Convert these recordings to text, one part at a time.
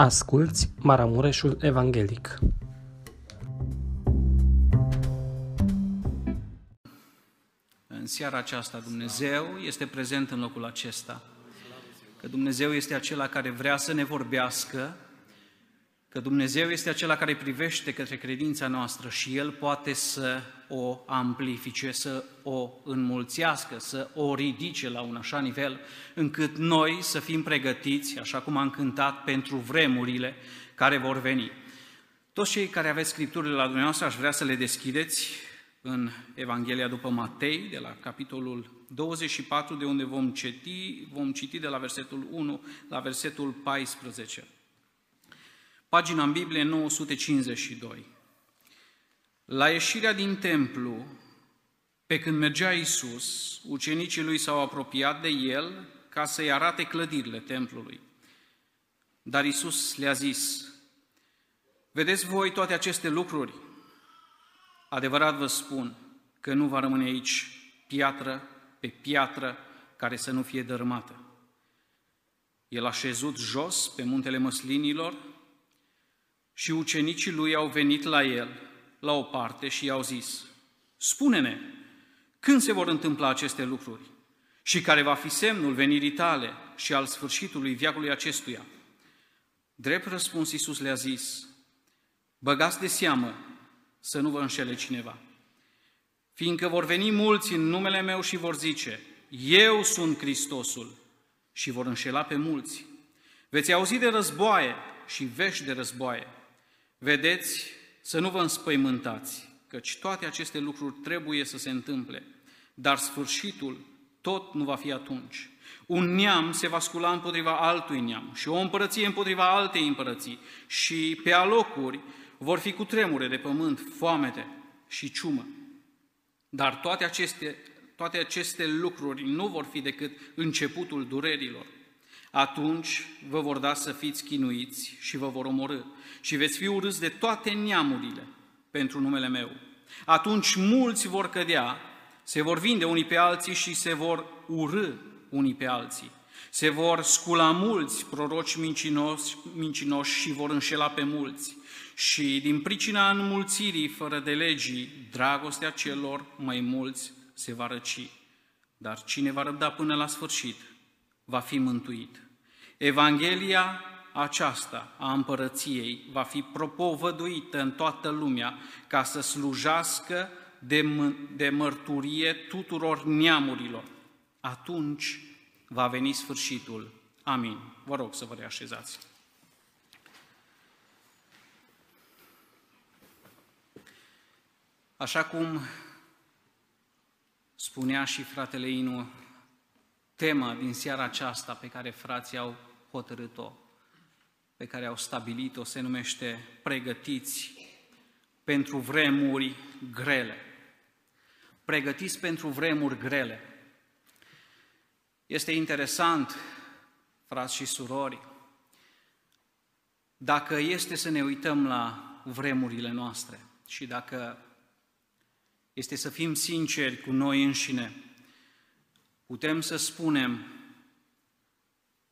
Asculți Maramureșul Evanghelic. În seara aceasta Dumnezeu este prezent în locul acesta. Că Dumnezeu este acela care vrea să ne vorbească, că Dumnezeu este acela care privește către credința noastră și El poate să o amplifice, să o înmulțească, să o ridice la un așa nivel încât noi să fim pregătiți, așa cum am cântat, pentru vremurile care vor veni. Toți cei care aveți scripturile la dumneavoastră, aș vrea să le deschideți în Evanghelia după Matei, de la capitolul 24, de unde vom citi, vom citi de la versetul 1 la versetul 14. Pagina în Biblie 952. La ieșirea din templu, pe când mergea Isus, ucenicii lui s-au apropiat de el ca să-i arate clădirile templului. Dar Isus le-a zis, Vedeți voi toate aceste lucruri? Adevărat vă spun că nu va rămâne aici piatră pe piatră care să nu fie dărâmată. El a șezut jos pe muntele măslinilor și ucenicii lui au venit la el, la o parte, și i-au zis, Spune-ne, când se vor întâmpla aceste lucruri și care va fi semnul venirii tale și al sfârșitului viacului acestuia? Drept răspuns Iisus le-a zis, Băgați de seamă să nu vă înșele cineva, fiindcă vor veni mulți în numele meu și vor zice, Eu sunt Hristosul, și vor înșela pe mulți. Veți auzi de războaie și vești de războaie. Vedeți să nu vă înspăimântați, căci toate aceste lucruri trebuie să se întâmple, dar sfârșitul tot nu va fi atunci. Un neam se va scula împotriva altui neam și o împărăție împotriva altei împărății și pe alocuri vor fi cu tremure de pământ, foamete și ciumă. Dar toate aceste, toate aceste lucruri nu vor fi decât începutul durerilor. Atunci vă vor da să fiți chinuiți și vă vor omorâ și veți fi urâți de toate neamurile pentru numele meu. Atunci mulți vor cădea, se vor vinde unii pe alții și se vor urâ unii pe alții. Se vor scula mulți proroci mincinoși, mincinoși și vor înșela pe mulți. Și din pricina înmulțirii fără de legii, dragostea celor mai mulți se va răci. Dar cine va răbda până la sfârșit, va fi mântuit. Evanghelia aceasta a împărăției va fi propovăduită în toată lumea ca să slujească de, de mărturie tuturor neamurilor. Atunci va veni sfârșitul. Amin. Vă rog să vă reașezați. Așa cum spunea și fratele Inu, tema din seara aceasta pe care frații au hotărât-o, pe care au stabilit-o, se numește Pregătiți pentru vremuri grele. Pregătiți pentru vremuri grele. Este interesant, frați și surori, dacă este să ne uităm la vremurile noastre și dacă este să fim sinceri cu noi înșine, putem să spunem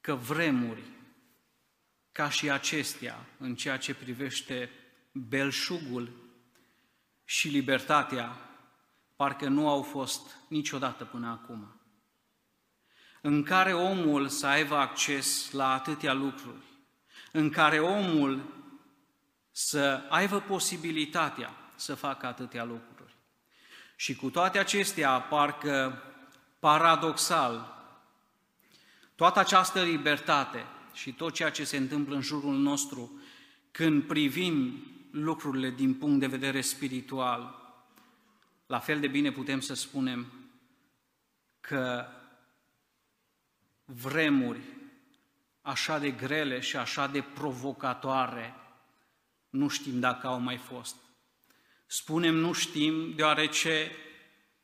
că vremuri ca și acestea, în ceea ce privește belșugul și libertatea, parcă nu au fost niciodată până acum. În care omul să aibă acces la atâtea lucruri, în care omul să aibă posibilitatea să facă atâtea lucruri. Și cu toate acestea, parcă paradoxal, toată această libertate și tot ceea ce se întâmplă în jurul nostru, când privim lucrurile din punct de vedere spiritual, la fel de bine putem să spunem că vremuri așa de grele și așa de provocatoare nu știm dacă au mai fost. Spunem nu știm deoarece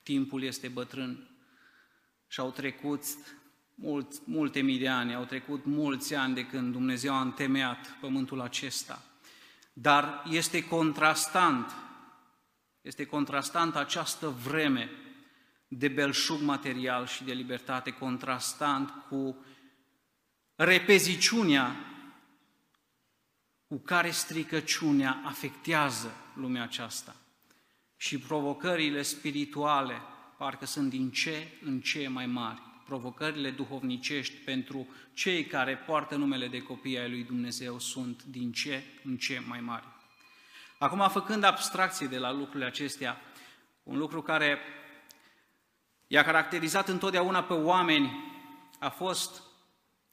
timpul este bătrân și au trecut mult, multe mii de ani, au trecut mulți ani de când Dumnezeu a întemeiat pământul acesta. Dar este contrastant, este contrastant această vreme de belșug material și de libertate, contrastant cu repeziciunea cu care stricăciunea afectează lumea aceasta. Și provocările spirituale parcă sunt din ce în ce mai mari. Provocările duhovnicești pentru cei care poartă numele de copii ai lui Dumnezeu sunt din ce în ce mai mari. Acum, făcând abstracție de la lucrurile acestea, un lucru care i-a caracterizat întotdeauna pe oameni a fost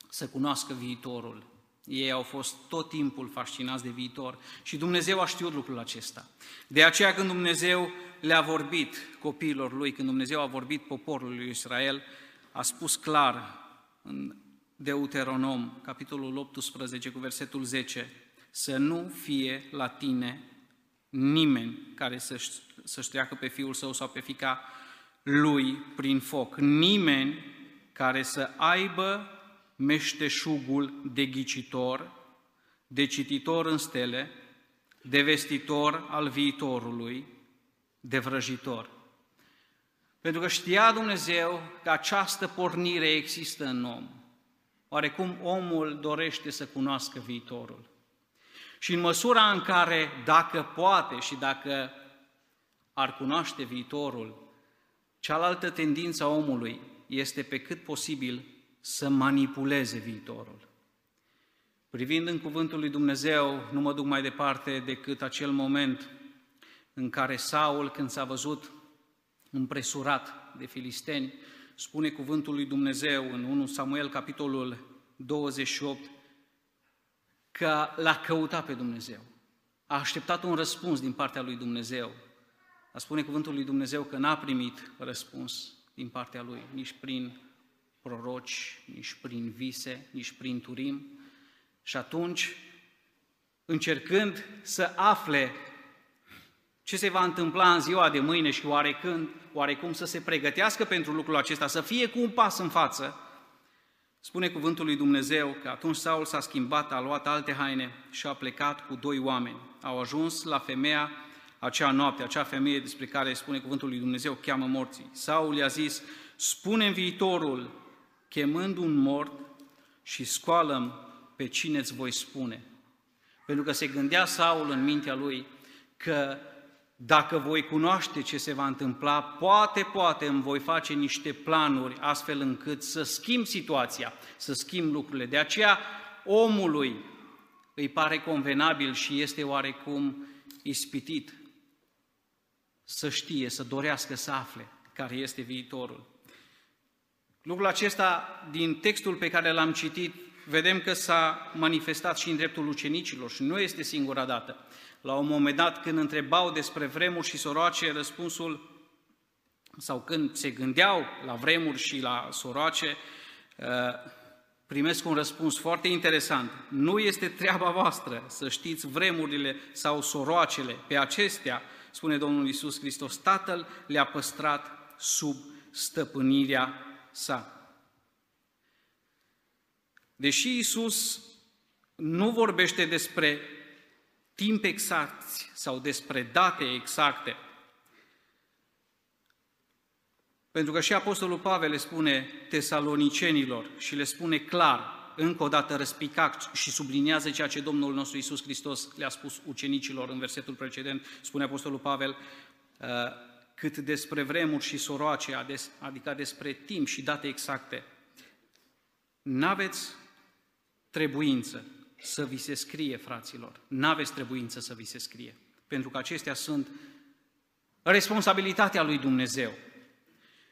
să cunoască viitorul. Ei au fost tot timpul fascinați de viitor și Dumnezeu a știut lucrul acesta. De aceea când Dumnezeu le-a vorbit copiilor lui, când Dumnezeu a vorbit poporului lui Israel, a spus clar în Deuteronom, capitolul 18, cu versetul 10, să nu fie la tine nimeni care să-și, să-și treacă pe fiul său sau pe fica lui prin foc. Nimeni care să aibă meșteșugul de ghicitor, de cititor în stele, de vestitor al viitorului, de vrăjitor. Pentru că știa Dumnezeu că această pornire există în om. Oarecum omul dorește să cunoască viitorul. Și în măsura în care, dacă poate și dacă ar cunoaște viitorul, cealaltă tendință a omului este pe cât posibil să manipuleze viitorul. Privind în cuvântul lui Dumnezeu, nu mă duc mai departe decât acel moment în care Saul, când s-a văzut împresurat de filisteni, spune cuvântul lui Dumnezeu în 1 Samuel, capitolul 28, că l-a căutat pe Dumnezeu. A așteptat un răspuns din partea lui Dumnezeu. A spune cuvântul lui Dumnezeu că n-a primit răspuns din partea lui, nici prin proroci, nici prin vise, nici prin turim. Și atunci, încercând să afle ce se va întâmpla în ziua de mâine și oarecând, oarecum să se pregătească pentru lucrul acesta, să fie cu un pas în față, spune cuvântul lui Dumnezeu că atunci Saul s-a schimbat, a luat alte haine și a plecat cu doi oameni. Au ajuns la femeia acea noapte, acea femeie despre care spune cuvântul lui Dumnezeu, cheamă morții. Saul i-a zis, spune viitorul, chemând un mort și scoalăm pe cine îți voi spune. Pentru că se gândea Saul în mintea lui că dacă voi cunoaște ce se va întâmpla, poate, poate îmi voi face niște planuri astfel încât să schimb situația, să schimb lucrurile. De aceea omului îi pare convenabil și este oarecum ispitit să știe, să dorească să afle care este viitorul. Lucrul acesta, din textul pe care l-am citit, vedem că s-a manifestat și în dreptul ucenicilor și nu este singura dată. La un moment dat, când întrebau despre vremuri și soroace, răspunsul, sau când se gândeau la vremuri și la soroace, uh, primesc un răspuns foarte interesant. Nu este treaba voastră să știți vremurile sau soroacele. Pe acestea, spune Domnul Isus Hristos, Tatăl le-a păstrat sub stăpânirea sa. Deși Isus nu vorbește despre timp exact sau despre date exacte, pentru că și Apostolul Pavel le spune tesalonicenilor și le spune clar, încă o dată răspicat și subliniază ceea ce Domnul nostru Isus Hristos le-a spus ucenicilor în versetul precedent, spune Apostolul Pavel, cât despre vremuri și soroace, adică despre timp și date exacte. N-aveți trebuință să vi se scrie, fraților. N-aveți trebuință să vi se scrie, pentru că acestea sunt responsabilitatea lui Dumnezeu.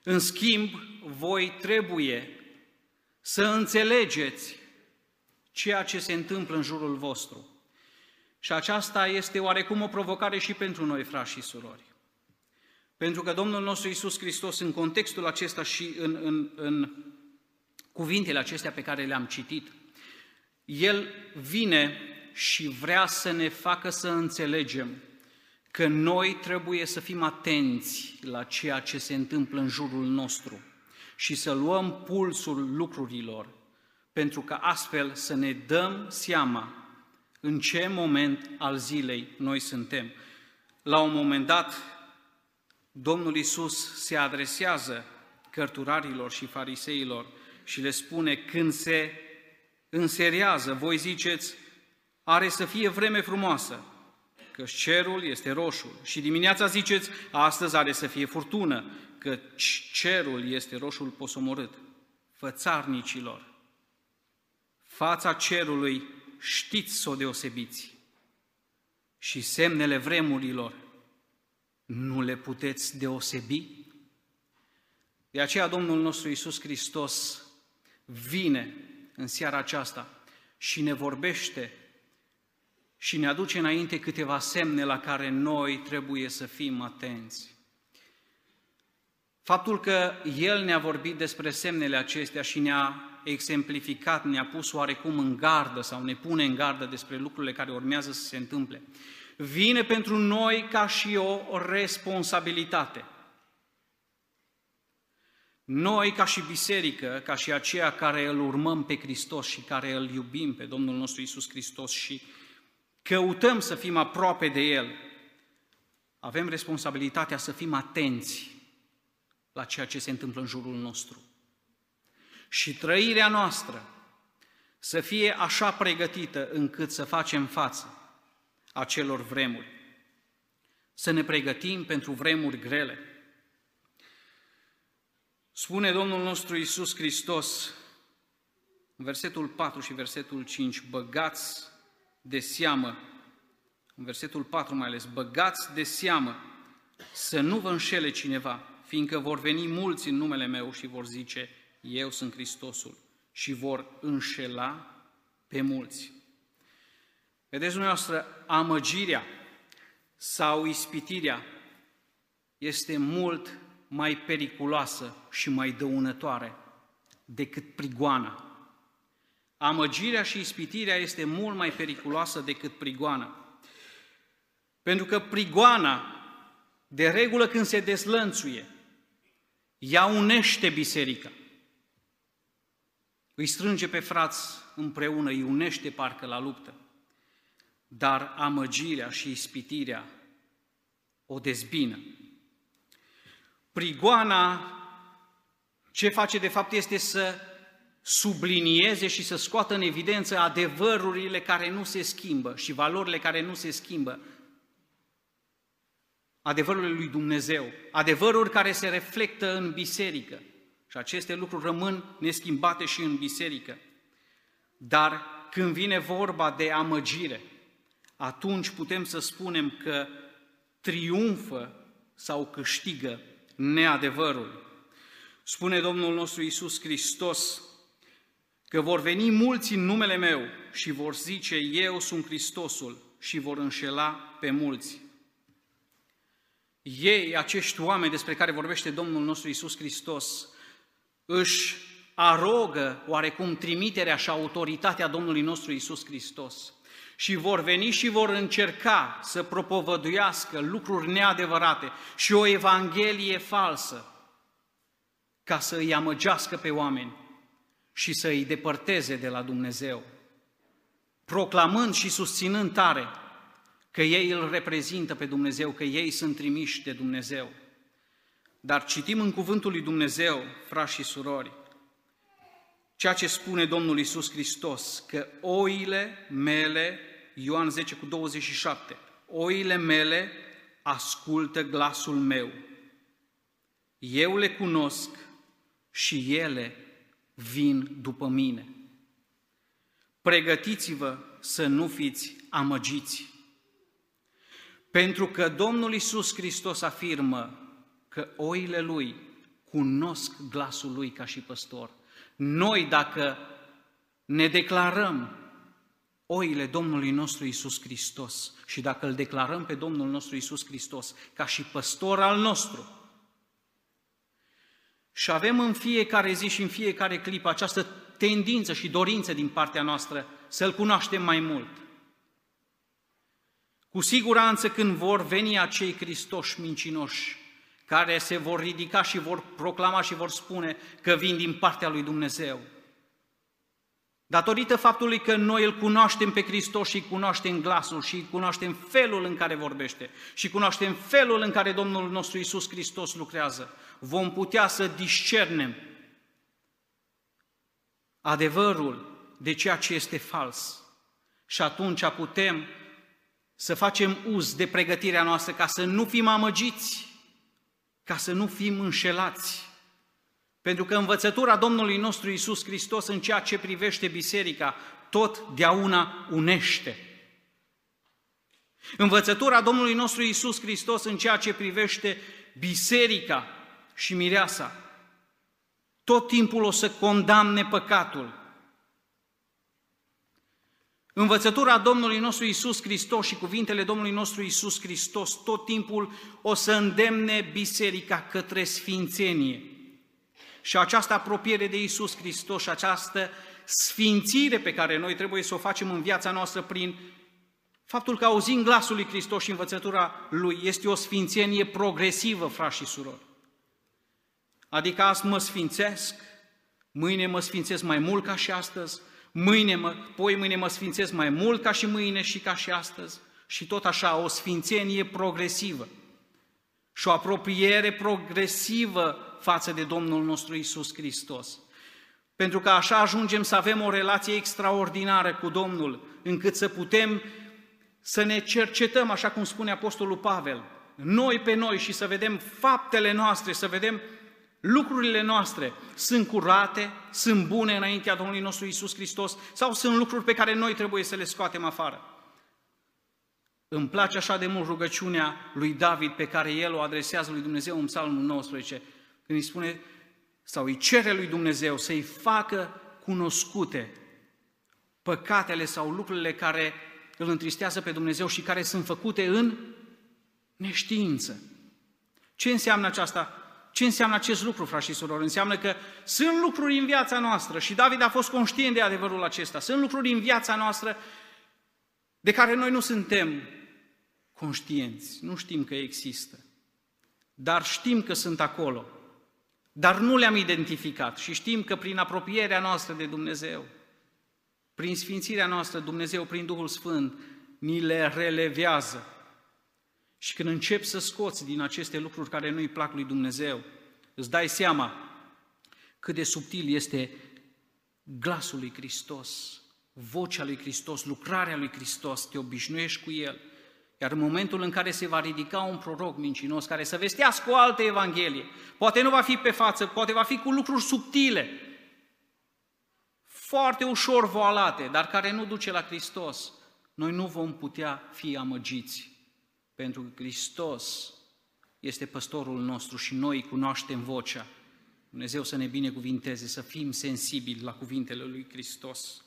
În schimb, voi trebuie să înțelegeți ceea ce se întâmplă în jurul vostru. Și aceasta este oarecum o provocare și pentru noi, frați și surori. Pentru că Domnul nostru Iisus Hristos, în contextul acesta și în, în, în cuvintele acestea pe care le-am citit, El vine și vrea să ne facă să înțelegem că noi trebuie să fim atenți la ceea ce se întâmplă în jurul nostru și să luăm pulsul lucrurilor, pentru că astfel să ne dăm seama în ce moment al zilei noi suntem. La un moment dat, Domnul Isus se adresează cărturarilor și fariseilor și le spune când se înserează, voi ziceți, are să fie vreme frumoasă, că cerul este roșu. Și dimineața ziceți, astăzi are să fie furtună, că cerul este roșul posomorât. Fățarnicilor, fața cerului știți să o deosebiți și semnele vremurilor nu le puteți deosebi? De aceea Domnul nostru Iisus Hristos vine în seara aceasta și ne vorbește și ne aduce înainte câteva semne la care noi trebuie să fim atenți. Faptul că El ne-a vorbit despre semnele acestea și ne-a exemplificat, ne-a pus oarecum în gardă sau ne pune în gardă despre lucrurile care urmează să se întâmple, vine pentru noi ca și o responsabilitate. Noi, ca și biserică, ca și aceia care îl urmăm pe Hristos și care îl iubim pe Domnul nostru Isus Hristos și căutăm să fim aproape de El, avem responsabilitatea să fim atenți la ceea ce se întâmplă în jurul nostru. Și trăirea noastră să fie așa pregătită încât să facem față acelor vremuri. Să ne pregătim pentru vremuri grele. Spune Domnul nostru Isus Hristos în versetul 4 și versetul 5, băgați de seamă, în versetul 4 mai ales, băgați de seamă să nu vă înșele cineva, fiindcă vor veni mulți în numele meu și vor zice, eu sunt Hristosul, și vor înșela pe mulți. Vedeți dumneavoastră, amăgirea sau ispitirea este mult mai periculoasă și mai dăunătoare decât prigoana. Amăgirea și ispitirea este mult mai periculoasă decât prigoana. Pentru că prigoana, de regulă când se deslănțuie, ea unește biserica. Îi strânge pe frați împreună, îi unește parcă la luptă. Dar amăgirea și ispitirea o dezbină. Prigoana ce face de fapt este să sublinieze și să scoată în evidență adevărurile care nu se schimbă și valorile care nu se schimbă. Adevărurile lui Dumnezeu, adevăruri care se reflectă în biserică. Și aceste lucruri rămân neschimbate și în biserică. Dar când vine vorba de amăgire, atunci putem să spunem că triumfă sau câștigă neadevărul. Spune Domnul nostru Iisus Hristos că vor veni mulți în numele meu și vor zice, eu sunt Hristosul și vor înșela pe mulți. Ei, acești oameni despre care vorbește Domnul nostru Iisus Hristos, își arogă oarecum trimiterea și autoritatea Domnului nostru Isus Hristos și vor veni și vor încerca să propovăduiască lucruri neadevărate și o evanghelie falsă ca să îi amăgească pe oameni și să îi depărteze de la Dumnezeu, proclamând și susținând tare că ei îl reprezintă pe Dumnezeu, că ei sunt trimiși de Dumnezeu. Dar citim în cuvântul lui Dumnezeu, frați și surori, ceea ce spune Domnul Isus Hristos, că oile mele, Ioan 10 cu 27, oile mele ascultă glasul meu. Eu le cunosc și ele vin după mine. Pregătiți-vă să nu fiți amăgiți. Pentru că Domnul Isus Hristos afirmă că oile lui cunosc glasul lui ca și păstor. Noi, dacă ne declarăm oile Domnului nostru Isus Hristos și dacă îl declarăm pe Domnul nostru Isus Hristos ca și păstor al nostru, și avem în fiecare zi și în fiecare clip această tendință și dorință din partea noastră să-L cunoaștem mai mult. Cu siguranță când vor veni acei Hristoși mincinoși, care se vor ridica și vor proclama și vor spune că vin din partea lui Dumnezeu. Datorită faptului că noi îl cunoaștem pe Hristos și cunoaștem glasul și cunoaștem felul în care vorbește și cunoaștem felul în care Domnul nostru Isus Hristos lucrează, vom putea să discernem adevărul de ceea ce este fals Și atunci putem să facem uz de pregătirea noastră ca să nu fim amăgiți, ca să nu fim înșelați. Pentru că învățătura Domnului nostru Isus Hristos în ceea ce privește biserica totdeauna unește. Învățătura Domnului nostru Isus Hristos în ceea ce privește biserica și mireasa tot timpul o să condamne păcatul. Învățătura Domnului nostru Isus Hristos și cuvintele Domnului nostru Isus Hristos tot timpul o să îndemne biserica către sfințenie. Și această apropiere de Isus Hristos și această sfințire pe care noi trebuie să o facem în viața noastră prin faptul că auzim glasul lui Hristos și învățătura Lui este o sfințenie progresivă, frați și surori. Adică azi mă sfințesc, mâine mă sfințesc mai mult ca și astăzi, mâine mă, poi mâine mă sfințesc mai mult ca și mâine și ca și astăzi. Și tot așa, o sfințenie progresivă și o apropiere progresivă față de Domnul nostru Isus Hristos. Pentru că așa ajungem să avem o relație extraordinară cu Domnul, încât să putem să ne cercetăm, așa cum spune Apostolul Pavel, noi pe noi și să vedem faptele noastre, să vedem lucrurile noastre sunt curate, sunt bune înaintea Domnului nostru Isus Hristos sau sunt lucruri pe care noi trebuie să le scoatem afară. Îmi place așa de mult rugăciunea lui David pe care el o adresează lui Dumnezeu în Psalmul 19, când îi spune sau îi cere lui Dumnezeu să-i facă cunoscute păcatele sau lucrurile care îl întristează pe Dumnezeu și care sunt făcute în neștiință. Ce înseamnă aceasta? Ce înseamnă acest lucru, frați și surori? Înseamnă că sunt lucruri în viața noastră și David a fost conștient de adevărul acesta. Sunt lucruri în viața noastră de care noi nu suntem conștienți, nu știm că există, dar știm că sunt acolo, dar nu le-am identificat și știm că prin apropierea noastră de Dumnezeu, prin sfințirea noastră, Dumnezeu, prin Duhul Sfânt, ni le relevează și când începi să scoți din aceste lucruri care nu-i plac lui Dumnezeu, îți dai seama cât de subtil este glasul lui Hristos, vocea lui Hristos, lucrarea lui Hristos, te obișnuiești cu El. Iar în momentul în care se va ridica un proroc mincinos care să vestească o altă Evanghelie, poate nu va fi pe față, poate va fi cu lucruri subtile, foarte ușor voalate, dar care nu duce la Hristos, noi nu vom putea fi amăgiți pentru că Hristos este păstorul nostru și noi cunoaștem vocea. Dumnezeu să ne binecuvinteze, să fim sensibili la cuvintele lui Hristos.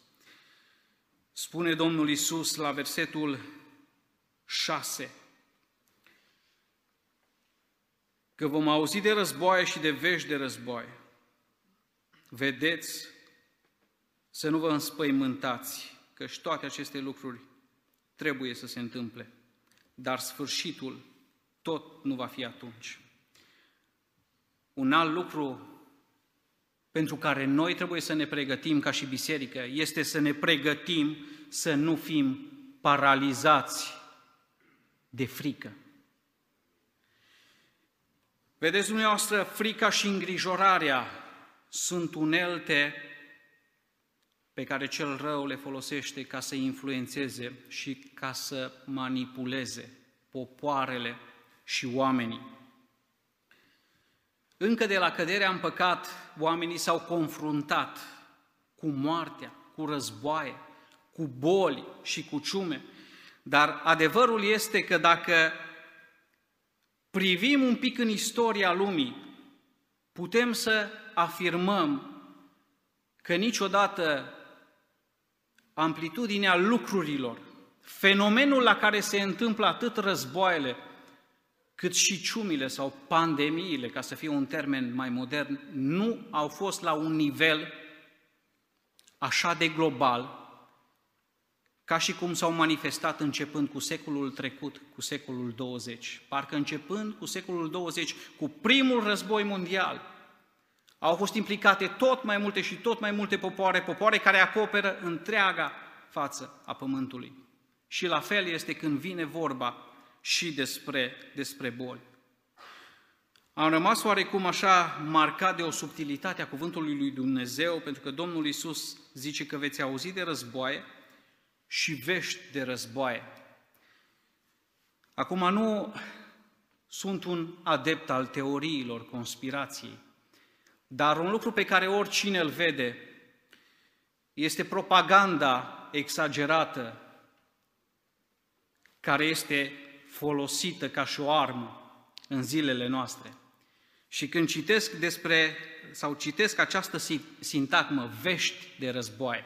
Spune Domnul Isus la versetul 6 că vom auzi de războaie și de vești de războaie. Vedeți să nu vă înspăimântați, că și toate aceste lucruri trebuie să se întâmple dar sfârșitul tot nu va fi atunci. Un alt lucru pentru care noi trebuie să ne pregătim ca și biserică este să ne pregătim să nu fim paralizați de frică. Vedeți dumneavoastră, frica și îngrijorarea sunt unelte pe care cel rău le folosește ca să influențeze și ca să manipuleze popoarele și oamenii. Încă de la căderea în păcat, oamenii s-au confruntat cu moartea, cu războaie, cu boli și cu ciume. Dar adevărul este că dacă privim un pic în istoria lumii, putem să afirmăm că niciodată amplitudinea lucrurilor, fenomenul la care se întâmplă atât războaiele, cât și ciumile sau pandemiile, ca să fie un termen mai modern, nu au fost la un nivel așa de global, ca și cum s-au manifestat începând cu secolul trecut, cu secolul 20. Parcă începând cu secolul 20, cu primul război mondial, au fost implicate tot mai multe și tot mai multe popoare, popoare care acoperă întreaga față a pământului. Și la fel este când vine vorba și despre, despre boli. Am rămas oarecum așa marcat de o subtilitate a cuvântului lui Dumnezeu, pentru că Domnul Isus zice că veți auzi de războaie și vești de războaie. Acum nu sunt un adept al teoriilor conspirației, dar un lucru pe care oricine îl vede este propaganda exagerată care este folosită ca și o armă în zilele noastre. Și când citesc despre, sau citesc această sintagmă, vești de războaie,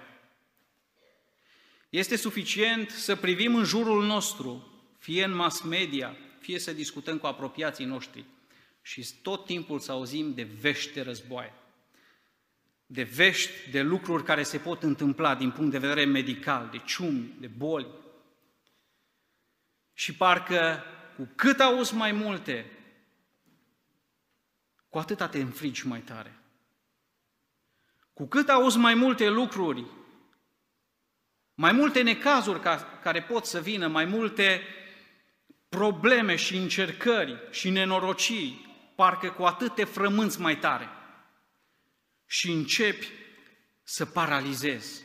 este suficient să privim în jurul nostru, fie în mass media, fie să discutăm cu apropiații noștri și tot timpul să auzim de vești de războaie, de vești de lucruri care se pot întâmpla din punct de vedere medical, de ciumi, de boli. Și parcă cu cât auzi mai multe, cu atâta te înfrigi mai tare. Cu cât auzi mai multe lucruri, mai multe necazuri ca, care pot să vină, mai multe probleme și încercări și nenorocii, parcă cu atât te frămânți mai tare și începi să paralizezi.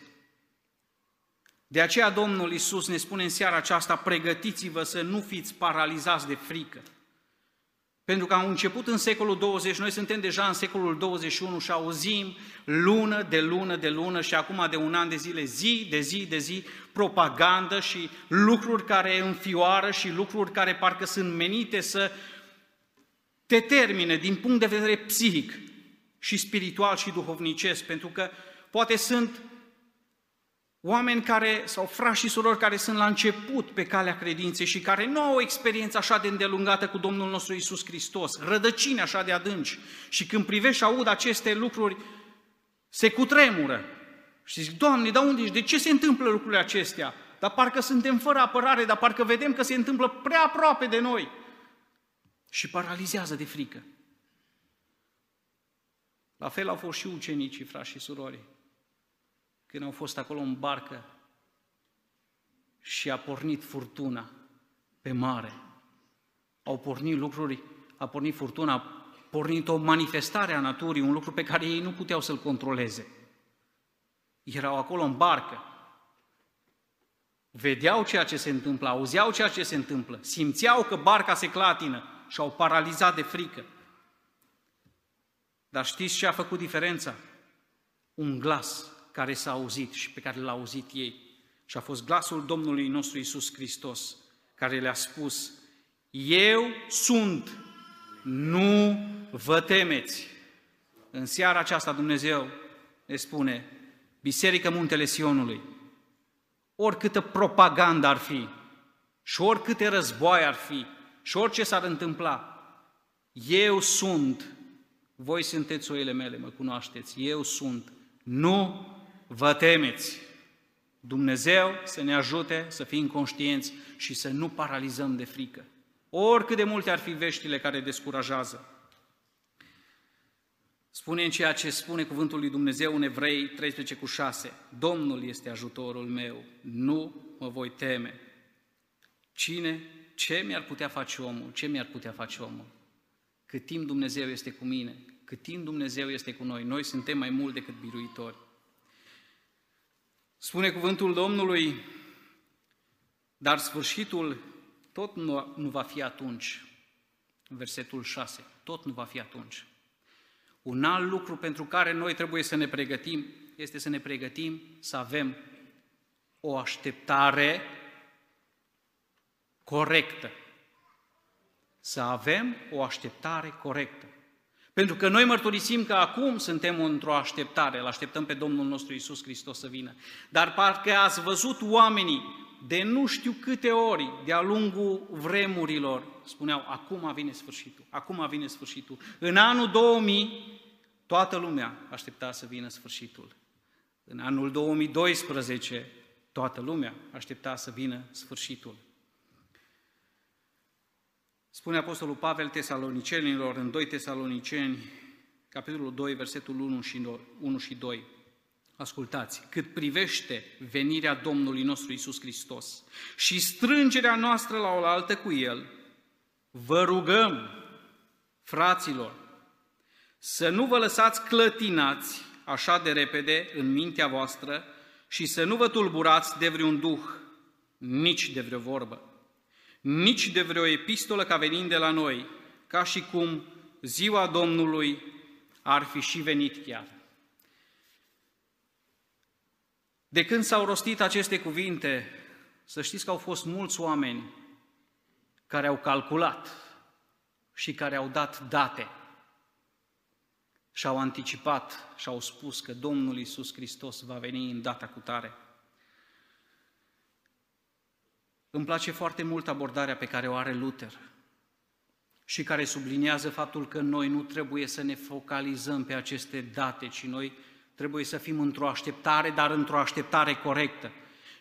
De aceea Domnul Isus ne spune în seara aceasta, pregătiți-vă să nu fiți paralizați de frică. Pentru că au început în secolul 20, noi suntem deja în secolul 21 și auzim lună de lună de lună și acum de un an de zile, zi de zi de zi, propagandă și lucruri care înfioară și lucruri care parcă sunt menite să te termine din punct de vedere psihic și spiritual și duhovnicesc, pentru că poate sunt Oameni care, sau frați și surori care sunt la început pe calea credinței și care nu au o experiență așa de îndelungată cu Domnul nostru Isus Hristos, rădăcini așa de adânci. Și când privești și aud aceste lucruri, se cutremură. Și zic, Doamne, dar unde ești? De ce se întâmplă lucrurile acestea? Dar parcă suntem fără apărare, dar parcă vedem că se întâmplă prea aproape de noi. Și paralizează de frică. La fel au fost și ucenicii, frați și surori când au fost acolo în barcă și a pornit furtuna pe mare. Au pornit lucruri, a pornit furtuna, a pornit o manifestare a naturii, un lucru pe care ei nu puteau să-l controleze. Erau acolo în barcă, vedeau ceea ce se întâmplă, auzeau ceea ce se întâmplă, simțeau că barca se clatină și au paralizat de frică. Dar știți ce a făcut diferența? Un glas care s-a auzit și pe care l-a auzit ei. Și a fost glasul Domnului nostru Isus Hristos, care le-a spus, Eu sunt, nu vă temeți. În seara aceasta Dumnezeu ne spune, Biserică Muntele Sionului, oricâtă propagandă ar fi, și oricâte războaie ar fi, și orice s-ar întâmpla, eu sunt, voi sunteți oile mele, mă cunoașteți, eu sunt, nu vă temeți. Dumnezeu să ne ajute să fim conștienți și să nu paralizăm de frică. Oricât de multe ar fi veștile care descurajează. Spune în ceea ce spune cuvântul lui Dumnezeu în Evrei 13 cu 6. Domnul este ajutorul meu, nu mă voi teme. Cine, ce mi-ar putea face omul? Ce mi-ar putea face omul? Cât timp Dumnezeu este cu mine, cât timp Dumnezeu este cu noi, noi suntem mai mult decât biruitori. Spune cuvântul Domnului, dar sfârșitul tot nu, nu va fi atunci. Versetul 6, tot nu va fi atunci. Un alt lucru pentru care noi trebuie să ne pregătim este să ne pregătim să avem o așteptare corectă. Să avem o așteptare corectă. Pentru că noi mărturisim că acum suntem într-o așteptare, îl așteptăm pe Domnul nostru Isus Hristos să vină. Dar parcă ați văzut oamenii de nu știu câte ori, de-a lungul vremurilor, spuneau, acum vine sfârșitul, acum vine sfârșitul. În anul 2000, toată lumea aștepta să vină sfârșitul. În anul 2012, toată lumea aștepta să vină sfârșitul. Spune Apostolul Pavel tesalonicenilor în 2 tesaloniceni, capitolul 2, versetul 1 și 1 și 2. Ascultați, cât privește venirea Domnului nostru Isus Hristos și strângerea noastră la oaltă cu El, vă rugăm, fraților, să nu vă lăsați clătinați așa de repede în mintea voastră, și să nu vă tulburați de vreun duh, nici de vreo vorbă, nici de vreo epistolă ca venind de la noi, ca și cum ziua Domnului ar fi și venit chiar. De când s-au rostit aceste cuvinte, să știți că au fost mulți oameni care au calculat și care au dat date și au anticipat și au spus că Domnul Isus Hristos va veni în data cu tare. Îmi place foarte mult abordarea pe care o are Luther și care subliniază faptul că noi nu trebuie să ne focalizăm pe aceste date, ci noi trebuie să fim într-o așteptare, dar într-o așteptare corectă.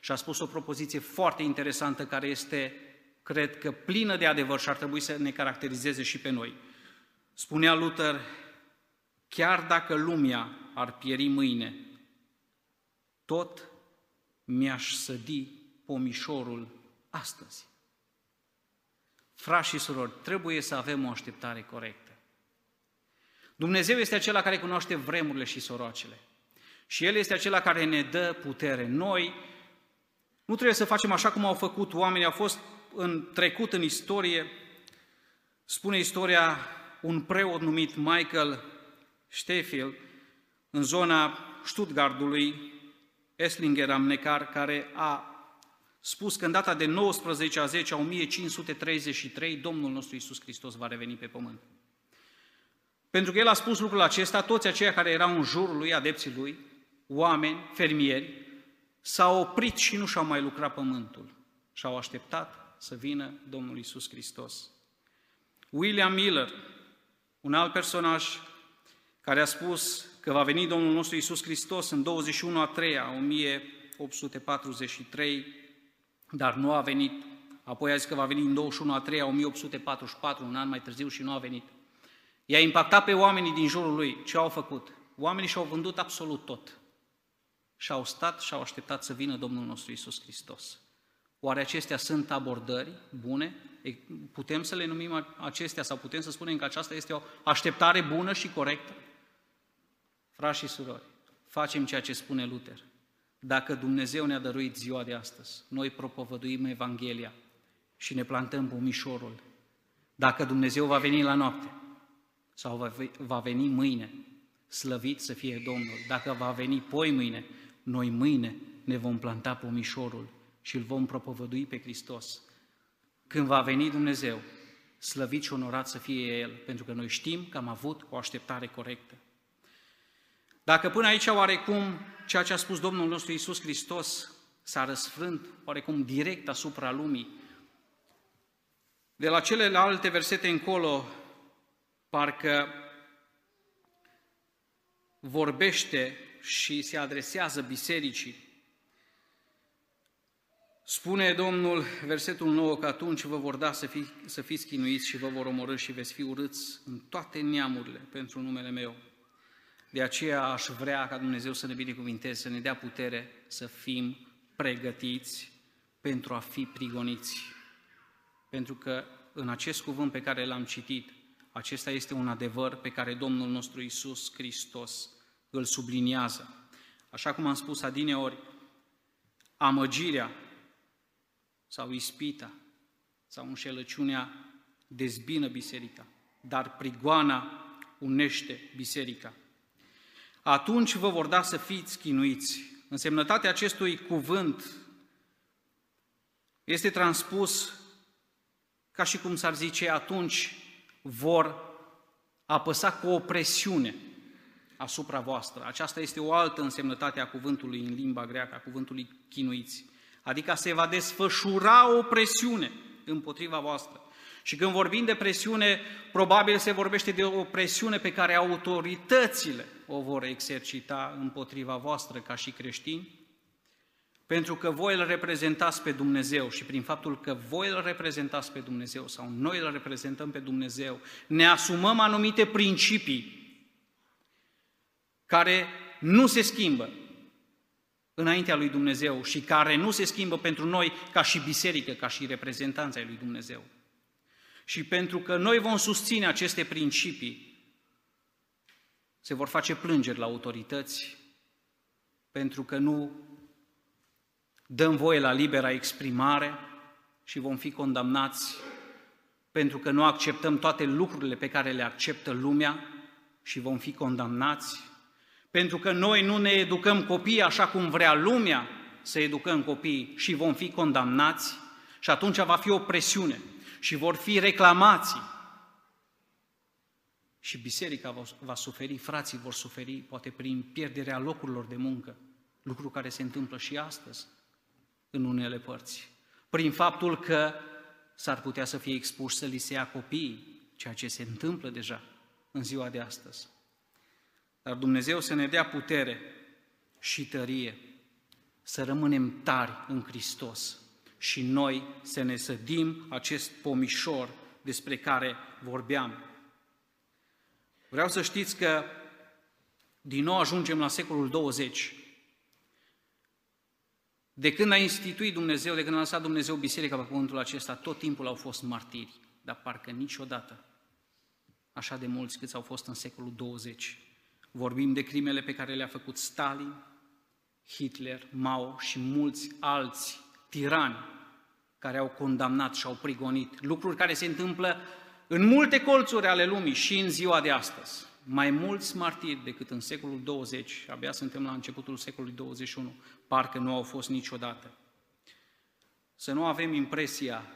Și a spus o propoziție foarte interesantă care este, cred că, plină de adevăr și ar trebui să ne caracterizeze și pe noi. Spunea Luther, chiar dacă lumea ar pieri mâine, tot mi-aș sădi pomișorul astăzi. Frați și surori, trebuie să avem o așteptare corectă. Dumnezeu este acela care cunoaște vremurile și soroacele. Și El este acela care ne dă putere. Noi nu trebuie să facem așa cum au făcut oamenii, au fost în trecut în istorie, spune istoria, un preot numit Michael Stefil, în zona Stuttgartului, Esslinger am Neckar, care a spus că în data de 19 a 10 a 1533 Domnul nostru Iisus Hristos va reveni pe pământ. Pentru că el a spus lucrul acesta, toți aceia care erau în jurul lui, adepții lui, oameni, fermieri, s-au oprit și nu și-au mai lucrat pământul și au așteptat să vină Domnul Iisus Hristos. William Miller, un alt personaj care a spus că va veni Domnul nostru Iisus Hristos în 21 a 3 a 1843, dar nu a venit. Apoi a zis că va veni în 21 a 3 a 1844, un an mai târziu și nu a venit. I-a impactat pe oamenii din jurul lui. Ce au făcut? Oamenii și-au vândut absolut tot. Și au stat și au așteptat să vină Domnul nostru Isus Hristos. Oare acestea sunt abordări bune? Putem să le numim acestea sau putem să spunem că aceasta este o așteptare bună și corectă? Frați și surori, facem ceea ce spune Luther. Dacă Dumnezeu ne-a dăruit ziua de astăzi, noi propovăduim Evanghelia și ne plantăm pomișorul. Dacă Dumnezeu va veni la noapte sau va veni mâine, slăvit să fie Domnul. Dacă va veni poi mâine, noi mâine ne vom planta pomișorul și îl vom propovădui pe Hristos. Când va veni Dumnezeu, slăvit și onorat să fie El, pentru că noi știm că am avut o așteptare corectă. Dacă până aici oarecum ceea ce a spus Domnul nostru Iisus Hristos s-a răsfrânt oarecum direct asupra lumii, de la celelalte versete încolo, parcă vorbește și se adresează bisericii. Spune Domnul, versetul 9, că atunci vă vor da să, fi, să fiți chinuiți și vă vor omorâ și veți fi urâți în toate neamurile pentru numele meu. De aceea aș vrea ca Dumnezeu să ne binecuvinteze, să ne dea putere să fim pregătiți pentru a fi prigoniți. Pentru că în acest cuvânt pe care l-am citit, acesta este un adevăr pe care Domnul nostru Isus Hristos îl subliniază. Așa cum am spus adineori, amăgirea sau ispita sau înșelăciunea dezbină biserica, dar prigoana unește biserica atunci vă vor da să fiți chinuiți. Însemnătatea acestui cuvânt este transpus ca și cum s-ar zice, atunci vor apăsa cu o presiune asupra voastră. Aceasta este o altă însemnătate a cuvântului în limba greacă, a cuvântului chinuiți. Adică se va desfășura o presiune împotriva voastră. Și când vorbim de presiune, probabil se vorbește de o presiune pe care autoritățile o vor exercita împotriva voastră ca și creștini, pentru că voi îl reprezentați pe Dumnezeu și prin faptul că voi îl reprezentați pe Dumnezeu sau noi îl reprezentăm pe Dumnezeu, ne asumăm anumite principii care nu se schimbă înaintea lui Dumnezeu și care nu se schimbă pentru noi ca și biserică, ca și reprezentanța lui Dumnezeu. Și pentru că noi vom susține aceste principii, se vor face plângeri la autorități pentru că nu dăm voie la libera exprimare și vom fi condamnați pentru că nu acceptăm toate lucrurile pe care le acceptă lumea și vom fi condamnați, pentru că noi nu ne educăm copiii așa cum vrea lumea să educăm copiii și vom fi condamnați și atunci va fi o presiune și vor fi reclamații. Și biserica va, va suferi, frații vor suferi, poate prin pierderea locurilor de muncă, lucru care se întâmplă și astăzi în unele părți. Prin faptul că s-ar putea să fie expuși să li se ia copiii, ceea ce se întâmplă deja în ziua de astăzi. Dar Dumnezeu să ne dea putere și tărie, să rămânem tari în Hristos și noi să ne sădim acest pomișor despre care vorbeam. Vreau să știți că din nou ajungem la secolul 20 de când a instituit Dumnezeu, de când a lăsat Dumnezeu biserica pe pământul acesta, tot timpul au fost martiri, dar parcă niciodată așa de mulți câți au fost în secolul 20. Vorbim de crimele pe care le-a făcut Stalin, Hitler, Mao și mulți alți tirani care au condamnat și au prigonit. Lucruri care se întâmplă în multe colțuri ale lumii și în ziua de astăzi mai mulți martiri decât în secolul 20, abia suntem la începutul secolului 21, parcă nu au fost niciodată. Să nu avem impresia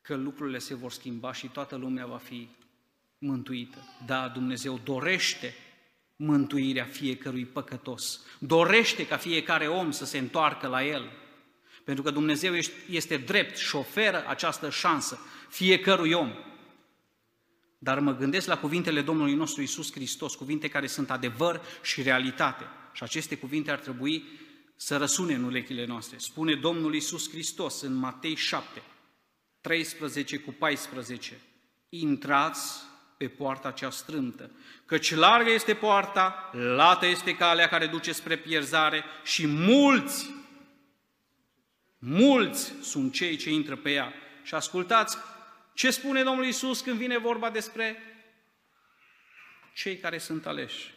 că lucrurile se vor schimba și toată lumea va fi mântuită. Da, Dumnezeu dorește mântuirea fiecărui păcătos. Dorește ca fiecare om să se întoarcă la El. Pentru că Dumnezeu este drept și șoferă această șansă fiecărui om. Dar mă gândesc la cuvintele Domnului nostru Isus Hristos, cuvinte care sunt adevăr și realitate. Și aceste cuvinte ar trebui să răsune în urechile noastre. Spune Domnul Isus Hristos în Matei 7, 13 cu 14, intrați pe poarta cea strâmtă, căci largă este poarta, lată este calea care duce spre pierzare și mulți, mulți sunt cei ce intră pe ea. Și ascultați ce spune Domnul Isus când vine vorba despre cei care sunt aleși?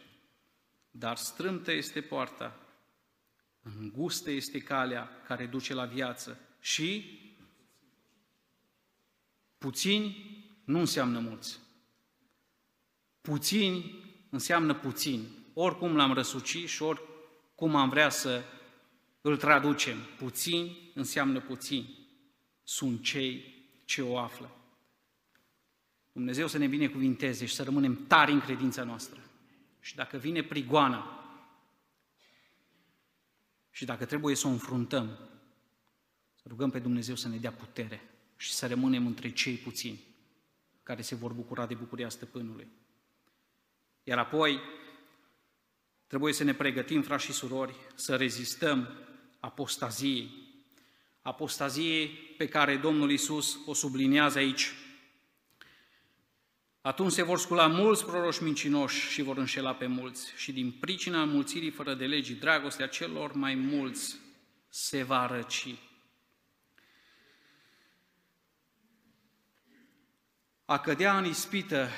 Dar strâmtă este poarta, îngustă este calea care duce la viață și puțini nu înseamnă mulți. Puțini înseamnă puțini. Oricum l-am răsucit și oricum am vrea să îl traducem. Puțini înseamnă puțini. Sunt cei ce o află. Dumnezeu să ne binecuvinteze și să rămânem tari în credința noastră. Și dacă vine prigoana și dacă trebuie să o înfruntăm, să rugăm pe Dumnezeu să ne dea putere și să rămânem între cei puțini care se vor bucura de bucuria stăpânului. Iar apoi trebuie să ne pregătim, frați și surori, să rezistăm apostaziei. Apostaziei pe care Domnul Isus o subliniază aici atunci se vor scula mulți proroși mincinoși și vor înșela pe mulți și din pricina mulțirii fără de legii, dragostea celor mai mulți se va răci. A cădea în ispită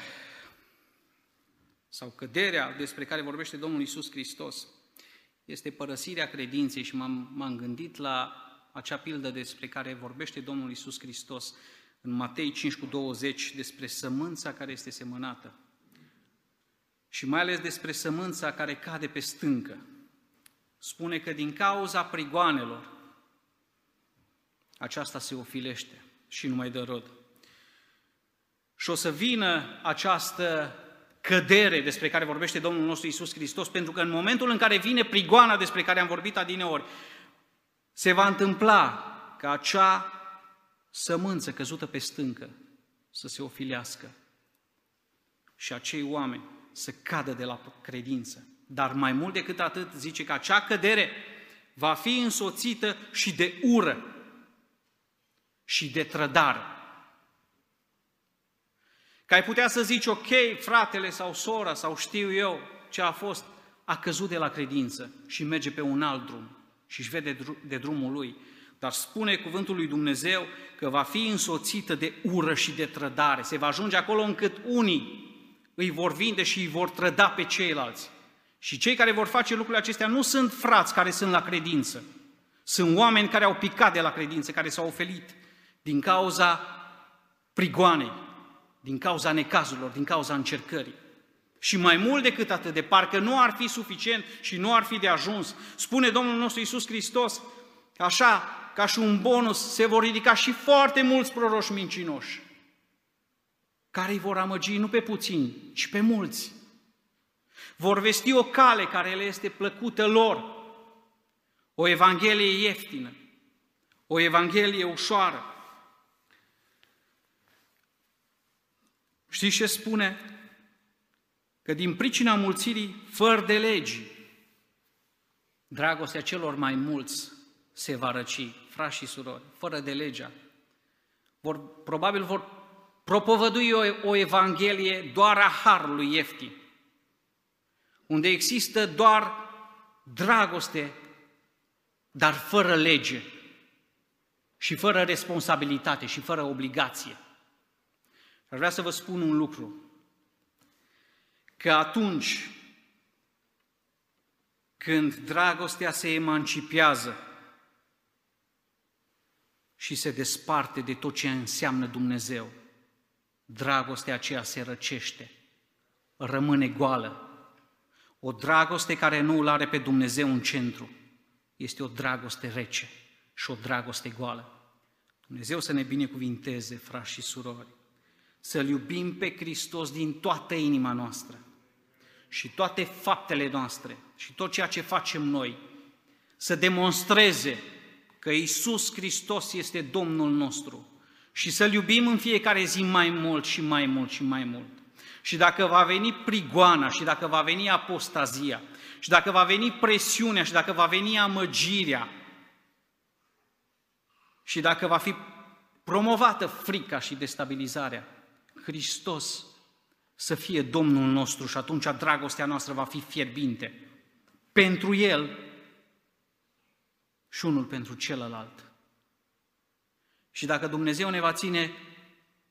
sau căderea despre care vorbește Domnul Isus Hristos este părăsirea credinței și m-am, m-am gândit la acea pildă despre care vorbește Domnul Isus Hristos în Matei 5 cu 20 despre sămânța care este semănată și mai ales despre sămânța care cade pe stâncă. Spune că din cauza prigoanelor aceasta se ofilește și nu mai dă rod. Și o să vină această cădere despre care vorbește Domnul nostru Isus Hristos, pentru că în momentul în care vine prigoana despre care am vorbit adineori, se va întâmpla ca acea sămânță căzută pe stâncă să se ofilească și acei oameni să cadă de la credință. Dar mai mult decât atât, zice că acea cădere va fi însoțită și de ură și de trădare. Că ai putea să zici, ok, fratele sau sora sau știu eu ce a fost, a căzut de la credință și merge pe un alt drum și își vede de drumul lui. Dar spune cuvântul lui Dumnezeu că va fi însoțită de ură și de trădare. Se va ajunge acolo încât unii îi vor vinde și îi vor trăda pe ceilalți. Și cei care vor face lucrurile acestea nu sunt frați care sunt la credință, Sunt oameni care au picat de la credință, care s-au oferit din cauza prigoanei, din cauza necazurilor, din cauza încercării. Și mai mult decât atât, de parcă nu ar fi suficient și nu ar fi de ajuns, spune Domnul nostru Iisus Hristos, așa, ca și un bonus, se vor ridica și foarte mulți proroși mincinoși, care îi vor amăgi nu pe puțini, ci pe mulți. Vor vesti o cale care le este plăcută lor, o evanghelie ieftină, o evanghelie ușoară. Știți ce spune? Că din pricina mulțirii fără de legi, dragostea celor mai mulți se va răci, frați și surori, fără de legea. Vor, probabil vor propovădui o, o evanghelie doar a harului ieftin, unde există doar dragoste, dar fără lege și fără responsabilitate și fără obligație. Aș vrea să vă spun un lucru, că atunci când dragostea se emancipează și se desparte de tot ce înseamnă Dumnezeu, dragostea aceea se răcește, rămâne goală. O dragoste care nu îl are pe Dumnezeu în centru, este o dragoste rece și o dragoste goală. Dumnezeu să ne binecuvinteze, frați și surori, să-L iubim pe Hristos din toată inima noastră și toate faptele noastre și tot ceea ce facem noi, să demonstreze că Isus Hristos este Domnul nostru și să-L iubim în fiecare zi mai mult și mai mult și mai mult. Și dacă va veni prigoana și dacă va veni apostazia și dacă va veni presiunea și dacă va veni amăgirea și dacă va fi promovată frica și destabilizarea, Hristos să fie Domnul nostru și atunci dragostea noastră va fi fierbinte pentru El și unul pentru celălalt. Și dacă Dumnezeu ne va ține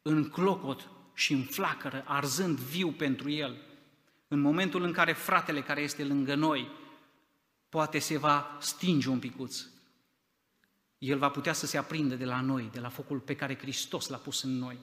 în clocot și în flacără, arzând viu pentru El, în momentul în care fratele care este lângă noi poate se va stinge un picuț, el va putea să se aprindă de la noi, de la focul pe care Hristos l-a pus în noi.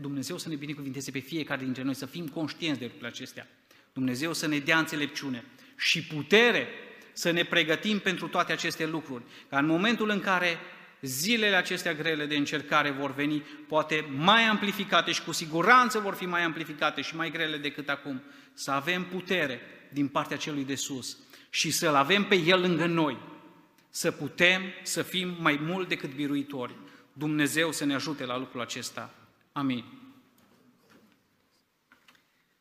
Dumnezeu să ne binecuvinteze pe fiecare dintre noi, să fim conștienți de lucrurile acestea. Dumnezeu să ne dea înțelepciune și putere să ne pregătim pentru toate aceste lucruri. Ca în momentul în care zilele acestea grele de încercare vor veni, poate mai amplificate și cu siguranță vor fi mai amplificate și mai grele decât acum, să avem putere din partea celui de sus și să-L avem pe El lângă noi, să putem să fim mai mult decât biruitori. Dumnezeu să ne ajute la lucrul acesta. Amém.